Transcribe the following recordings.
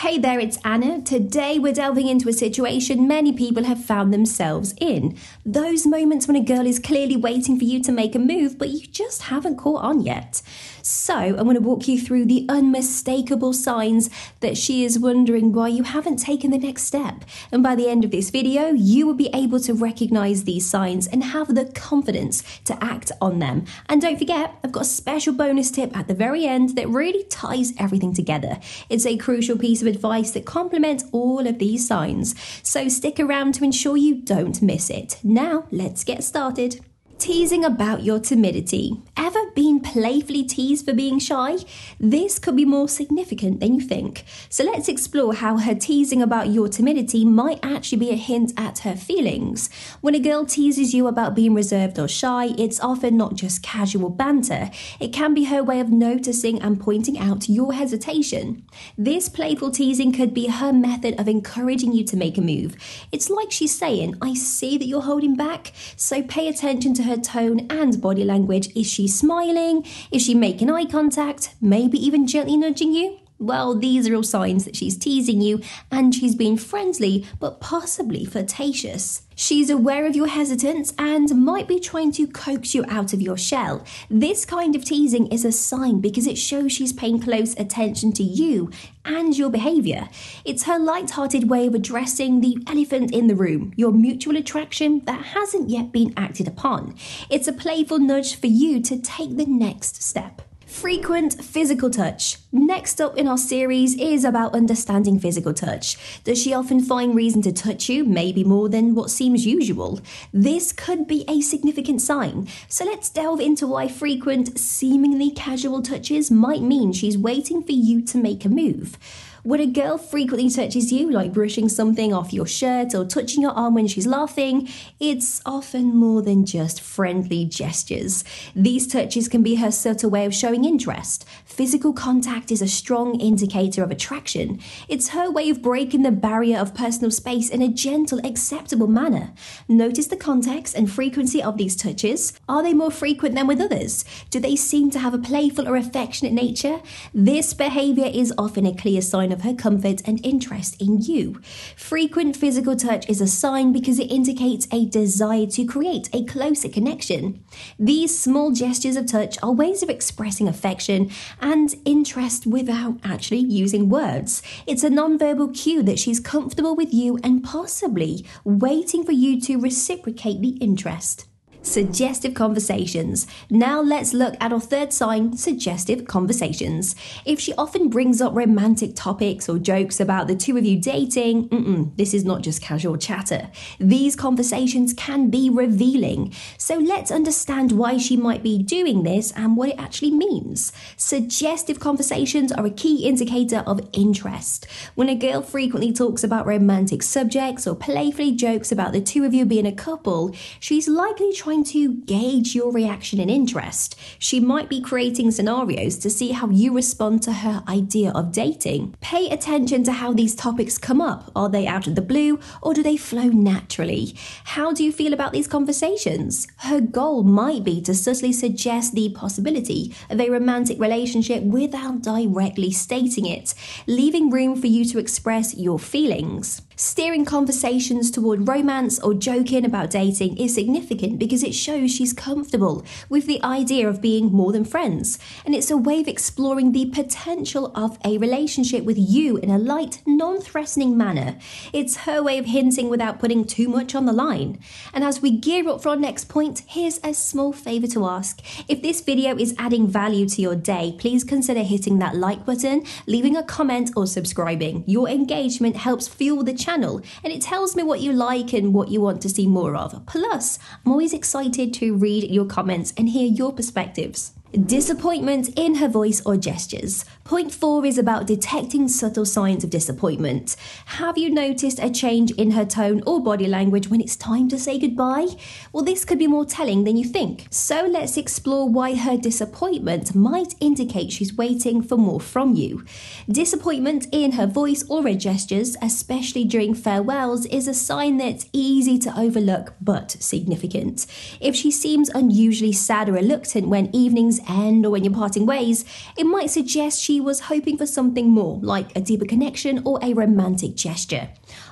Hey there, it's Anna. Today we're delving into a situation many people have found themselves in. Those moments when a girl is clearly waiting for you to make a move, but you just haven't caught on yet. So, I'm going to walk you through the unmistakable signs that she is wondering why you haven't taken the next step. And by the end of this video, you will be able to recognize these signs and have the confidence to act on them. And don't forget, I've got a special bonus tip at the very end that really ties everything together. It's a crucial piece of advice that complements all of these signs. So, stick around to ensure you don't miss it. Now, let's get started. Teasing about your timidity. Ever been playfully teased for being shy? This could be more significant than you think. So let's explore how her teasing about your timidity might actually be a hint at her feelings. When a girl teases you about being reserved or shy, it's often not just casual banter. It can be her way of noticing and pointing out your hesitation. This playful teasing could be her method of encouraging you to make a move. It's like she's saying, I see that you're holding back, so pay attention to her tone and body language. Is she smiling? Is she making eye contact? Maybe even gently nudging you? Well, these are all signs that she's teasing you and she's being friendly but possibly flirtatious. She's aware of your hesitance and might be trying to coax you out of your shell. This kind of teasing is a sign because it shows she's paying close attention to you and your behaviour. It's her light-hearted way of addressing the elephant in the room, your mutual attraction that hasn't yet been acted upon. It's a playful nudge for you to take the next step. Frequent physical touch. Next up in our series is about understanding physical touch. Does she often find reason to touch you, maybe more than what seems usual? This could be a significant sign. So let's delve into why frequent, seemingly casual touches might mean she's waiting for you to make a move. When a girl frequently touches you, like brushing something off your shirt or touching your arm when she's laughing, it's often more than just friendly gestures. These touches can be her subtle way of showing interest. Physical contact is a strong indicator of attraction. It's her way of breaking the barrier of personal space in a gentle, acceptable manner. Notice the context and frequency of these touches. Are they more frequent than with others? Do they seem to have a playful or affectionate nature? This behavior is often a clear sign of her comfort and interest in you. Frequent physical touch is a sign because it indicates a desire to create a closer connection. These small gestures of touch are ways of expressing affection and interest without actually using words. It's a nonverbal cue that she's comfortable with you and possibly waiting for you to reciprocate the interest suggestive conversations. Now let's look at our third sign, suggestive conversations. If she often brings up romantic topics or jokes about the two of you dating, this is not just casual chatter. These conversations can be revealing. So let's understand why she might be doing this and what it actually means. Suggestive conversations are a key indicator of interest. When a girl frequently talks about romantic subjects or playfully jokes about the two of you being a couple, she's likely trying trying to gauge your reaction and interest. She might be creating scenarios to see how you respond to her idea of dating. Pay attention to how these topics come up. Are they out of the blue or do they flow naturally? How do you feel about these conversations? Her goal might be to subtly suggest the possibility of a romantic relationship without directly stating it, leaving room for you to express your feelings. Steering conversations toward romance or joking about dating is significant because it shows she's comfortable with the idea of being more than friends, and it's a way of exploring the potential of a relationship with you in a light, non threatening manner. It's her way of hinting without putting too much on the line. And as we gear up for our next point, here's a small favour to ask. If this video is adding value to your day, please consider hitting that like button, leaving a comment, or subscribing. Your engagement helps fuel the channel and it tells me what you like and what you want to see more of. Plus, I'm always excited to read your comments and hear your perspectives. Disappointment in her voice or gestures. Point four is about detecting subtle signs of disappointment. Have you noticed a change in her tone or body language when it's time to say goodbye? Well, this could be more telling than you think. So let's explore why her disappointment might indicate she's waiting for more from you. Disappointment in her voice or her gestures, especially during farewells, is a sign that's easy to overlook but significant. If she seems unusually sad or reluctant when evenings end or when you're parting ways, it might suggest she was hoping for something more, like a deeper connection or a romantic gesture.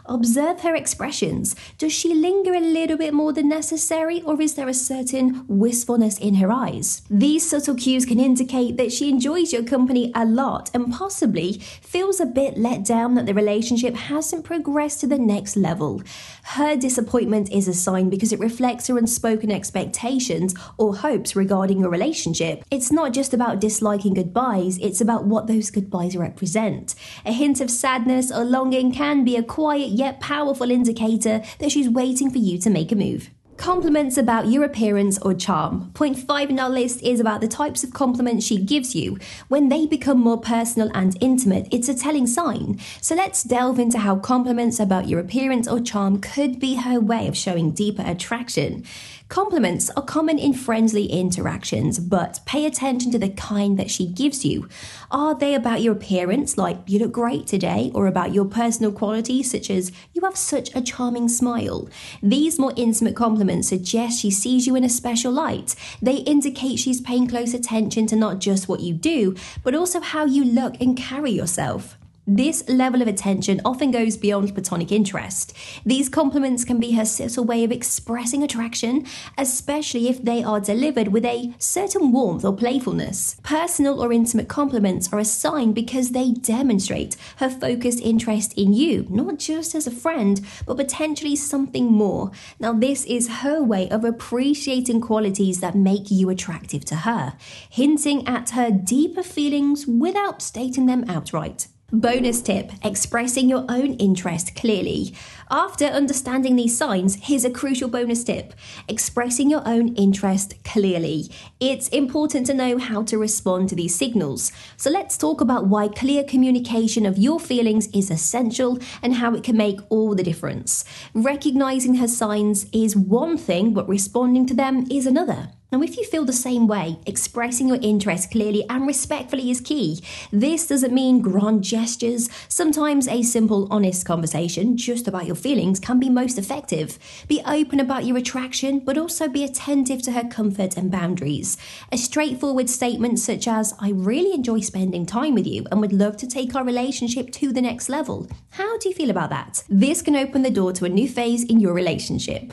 Observe her expressions. Does she linger a little bit more than necessary, or is there a certain wistfulness in her eyes? These subtle cues can indicate that she enjoys your company a lot and possibly feels a bit let down that the relationship hasn't progressed to the next level. Her disappointment is a sign because it reflects her unspoken expectations or hopes regarding your relationship. It's not just about disliking goodbyes, it's about what those goodbyes represent. A hint of sadness or longing can be a quiet yet powerful indicator that she's waiting for you to make a move. Compliments about your appearance or charm. Point five in our list is about the types of compliments she gives you. When they become more personal and intimate, it's a telling sign. So let's delve into how compliments about your appearance or charm could be her way of showing deeper attraction. Compliments are common in friendly interactions, but pay attention to the kind that she gives you. Are they about your appearance, like you look great today, or about your personal qualities, such as you have such a charming smile? These more intimate compliments suggest she sees you in a special light. They indicate she's paying close attention to not just what you do, but also how you look and carry yourself. This level of attention often goes beyond platonic interest. These compliments can be her subtle way of expressing attraction, especially if they are delivered with a certain warmth or playfulness. Personal or intimate compliments are a sign because they demonstrate her focused interest in you, not just as a friend, but potentially something more. Now, this is her way of appreciating qualities that make you attractive to her, hinting at her deeper feelings without stating them outright. Bonus tip expressing your own interest clearly. After understanding these signs, here's a crucial bonus tip expressing your own interest clearly. It's important to know how to respond to these signals. So let's talk about why clear communication of your feelings is essential and how it can make all the difference. Recognizing her signs is one thing, but responding to them is another. Now, if you feel the same way, expressing your interest clearly and respectfully is key. This doesn't mean grand gestures. Sometimes a simple, honest conversation just about your feelings can be most effective. Be open about your attraction, but also be attentive to her comfort and boundaries. A straightforward statement such as, I really enjoy spending time with you and would love to take our relationship to the next level. How do you feel about that? This can open the door to a new phase in your relationship.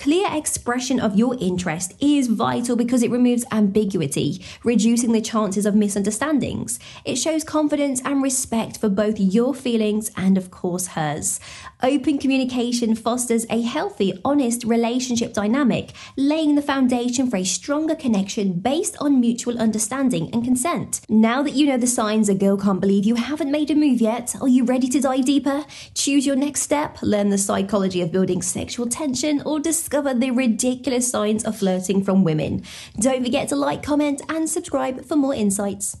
Clear expression of your interest is vital because it removes ambiguity, reducing the chances of misunderstandings. It shows confidence and respect for both your feelings and, of course, hers. Open communication fosters a healthy, honest relationship dynamic, laying the foundation for a stronger connection based on mutual understanding and consent. Now that you know the signs a girl can't believe you haven't made a move yet, are you ready to dive deeper? Choose your next step, learn the psychology of building sexual tension, or discuss discover the ridiculous signs of flirting from women. Don't forget to like, comment, and subscribe for more insights.